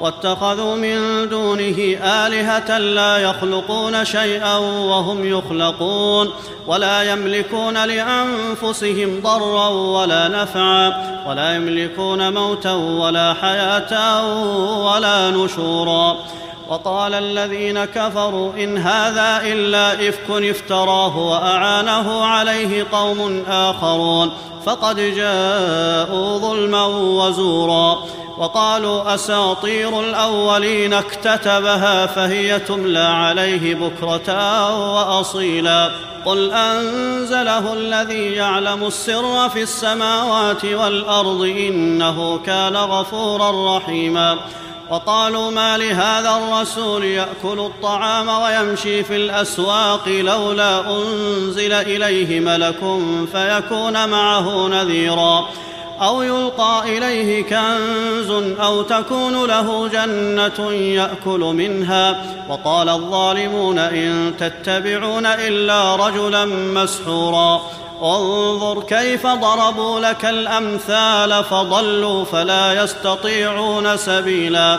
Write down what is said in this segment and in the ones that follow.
واتخذوا من دونه آلهة لا يخلقون شيئا وهم يخلقون ولا يملكون لأنفسهم ضرا ولا نفعا ولا يملكون موتا ولا حياة ولا نشورا وقال الذين كفروا إن هذا إلا إفك افتراه وأعانه عليه قوم آخرون فقد جاءوا ظلما وزورا وقالوا أساطير الأولين اكتتبها فهي تملى عليه بكرة وأصيلا. قل أنزله الذي يعلم السر في السماوات والأرض إنه كان غفورا رحيما. وقالوا ما لهذا الرسول يأكل الطعام ويمشي في الأسواق لولا أنزل إليه ملك فيكون معه نذيرا. أو يلقى إليه كنز أو تكون له جنة يأكل منها. وقال الظالمون إن تتبعون إلا رجلا مسحورا. انظر كيف ضربوا لك الأمثال فضلوا فلا يستطيعون سبيلا.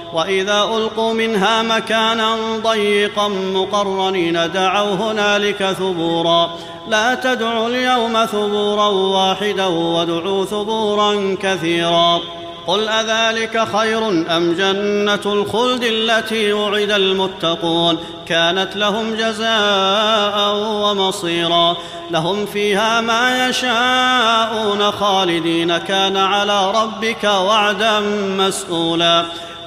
وإذا ألقوا منها مكانا ضيقا مقرنين دعوا هنالك ثبورا. لا تدعوا اليوم ثبورا واحدا وادعوا ثبورا كثيرا. قل أذلك خير أم جنة الخلد التي وعد المتقون؟ كانت لهم جزاء ومصيرا. لهم فيها ما يشاءون خالدين. كان على ربك وعدا مسئولا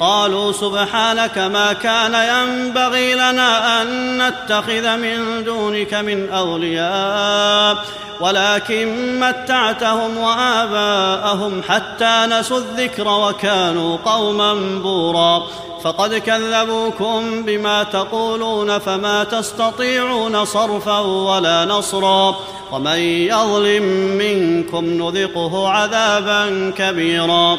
قالوا سبحانك ما كان ينبغي لنا أن نتخذ من دونك من أولياء ولكن متعتهم وآباءهم حتى نسوا الذكر وكانوا قوما بورا. فقد كذبوكم بما تقولون فما تستطيعون صرفا ولا نصرا. ومن يظلم منكم نذقه عذابا كبيرا.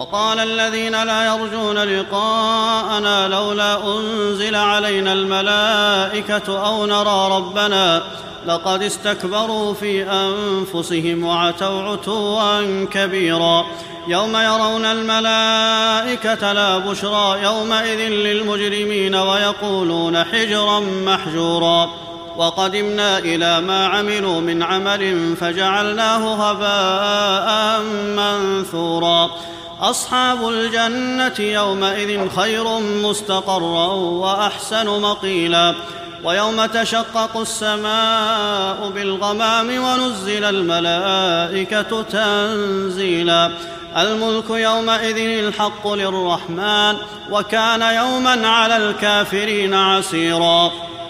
وقال الذين لا يرجون لقاءنا لولا أنزل علينا الملائكة أو نرى ربنا لقد استكبروا في أنفسهم وعتوا عتوا كبيرا يوم يرون الملائكة لا بشرى يومئذ للمجرمين ويقولون حجرا محجورا وقدمنا إلى ما عملوا من عمل فجعلناه هباء منثورا أصحاب الجنة يومئذ خير مستقرا وأحسن مقيلا. ويوم تشقق السماء بالغمام ونزل الملائكة تنزيلا. الملك يومئذ الحق للرحمن وكان يوما على الكافرين عسيرا.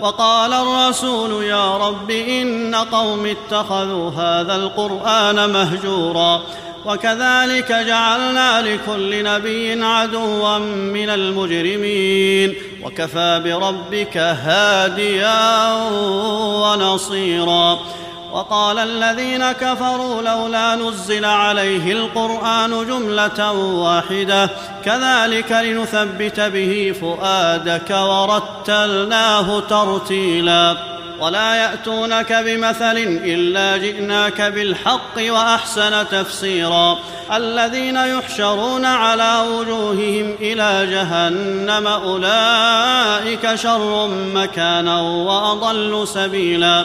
وقال الرسول يا رب إن قوم اتخذوا هذا القرآن مهجورا وكذلك جعلنا لكل نبي عدوا من المجرمين وكفى بربك هاديا ونصيرا وقال الذين كفروا لولا نزل عليه القرآن جملة واحدة. كذلك لنثبت به فؤادك ورتلناه ترتيلا. ولا يأتونك بمثل إلا جئناك بالحق وأحسن تفسيرا. الذين يحشرون على وجوههم إلى جهنم أولئك شر مكانا وأضل سبيلا.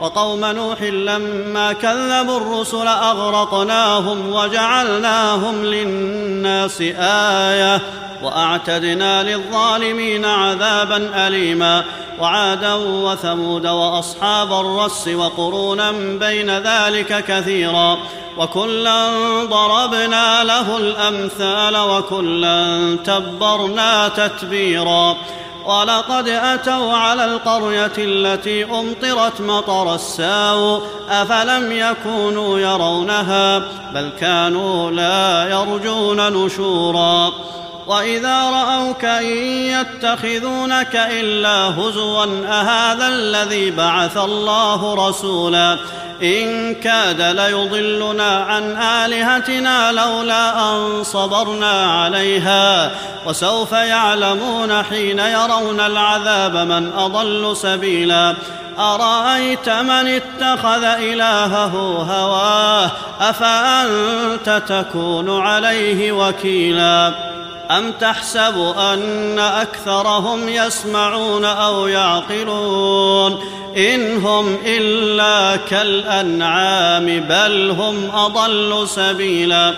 وقوم نوح لما كذبوا الرسل أغرقناهم وجعلناهم للناس آية وأعتدنا للظالمين عذابا اليما وعادا وثمود وأصحاب الرس وقرونا بين ذلك كثيرا وكلا ضربنا له الأمثال وكلا تبرنا تتبيرا ولقد أتوا على القرية التي أمطرت مطر الساء أفلم يكونوا يرونها؟ بل كانوا لا يرجون نشورا. وإذا رأوك إن يتخذونك إلا هزوا أهذا الذي بعث الله رسولا؟ إن كاد ليضلنا عن آلهتنا لولا أن صبرنا عليها. وسوف يعلمون حين يرون العذاب من أضل سبيلا. أرأيت من اتخذ إلهه هواه؟ أفأنت تكون عليه وكيلا؟ أم تحسب أن أكثرهم يسمعون أو يعقلون؟ إن هم إلا كالأنعام بل هم أضل سبيلا.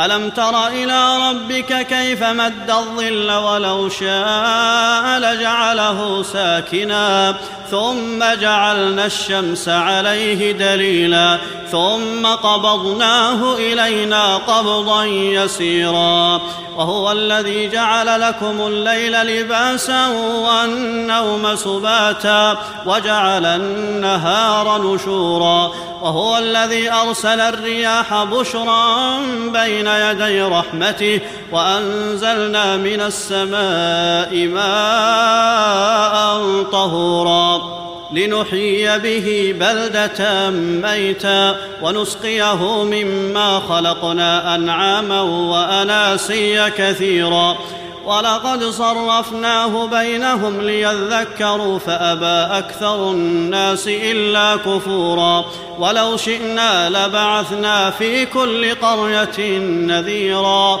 ألم تر إلى ربك كيف مد الظل ولو شاء لجعله ساكنا؟ ثم جعلنا الشمس عليه دليلا ثم قبضناه إلينا قبضا يسيرا وهو الذي جعل لكم الليل لباسا والنوم سباتا وجعل النهار نشورا وهو الذي أرسل الرياح بشرا بين يدي رحمته وأنزلنا من السماء ماء طهورا لنحيي به بلدة ميتا ونسقيه مما خلقنا أنعاما وأناسيا كثيرا. ولقد صرفناه بينهم ليذكروا فأبى أكثر الناس إلا كفورا. ولو شئنا لبعثنا في كل قرية نذيرا.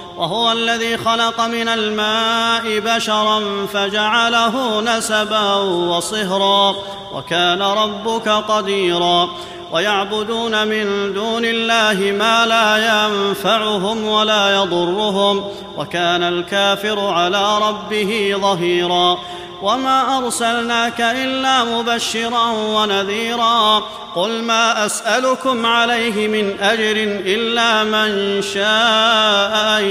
وهو الذي خلق من الماء بشرا فجعله نسبا وصهرا وكان ربك قديرا ويعبدون من دون الله ما لا ينفعهم ولا يضرهم وكان الكافر على ربه ظهيرا وما أرسلناك إلا مبشرا ونذيرا قل ما أسألكم عليه من أجر إلا من شاء أن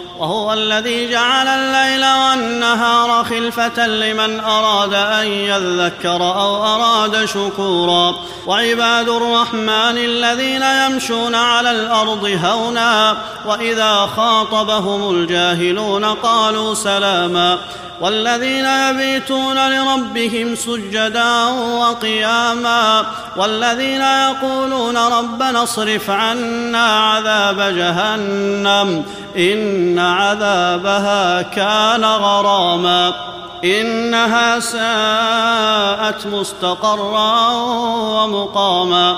وهو الذي جعل الليل والنهار خلفة لمن أراد أن يذكر أو أراد شكورا. وعباد الرحمن الذين يمشون على الأرض هونا وإذا خاطبهم الجاهلون قالوا سلاما. والذين يبيتون لربهم سجدا وقياما. والذين يقولون ربنا اصرف عنا عذاب جهنم ان عذابها كان غراما إنها ساءت مستقرا ومقاما.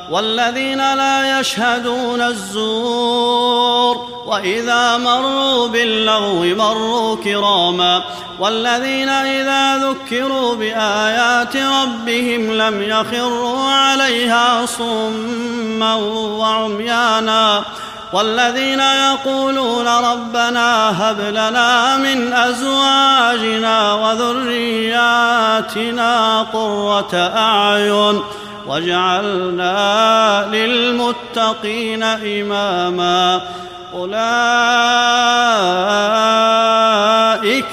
والذين لا يشهدون الزور وإذا مروا باللغو مروا كراما والذين إذا ذكروا بآيات ربهم لم يخروا عليها صما وعميانا والذين يقولون ربنا هب لنا من أزواجنا وذرياتنا قرة أعين واجعلنا للمتقين إماما. أولئك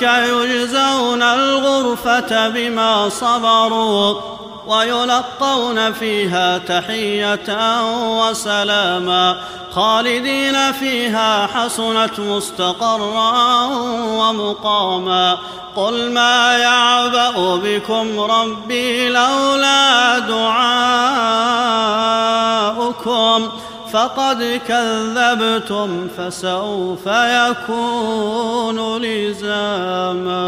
يجزون الغرفة بما صبروا. ويلقون فيها تحية وسلاما خالدين فيها حسنت مستقرا ومقاما قل ما يعبأ بكم ربي لولا دعاؤكم فقد كذبتم فسوف يكون لزاما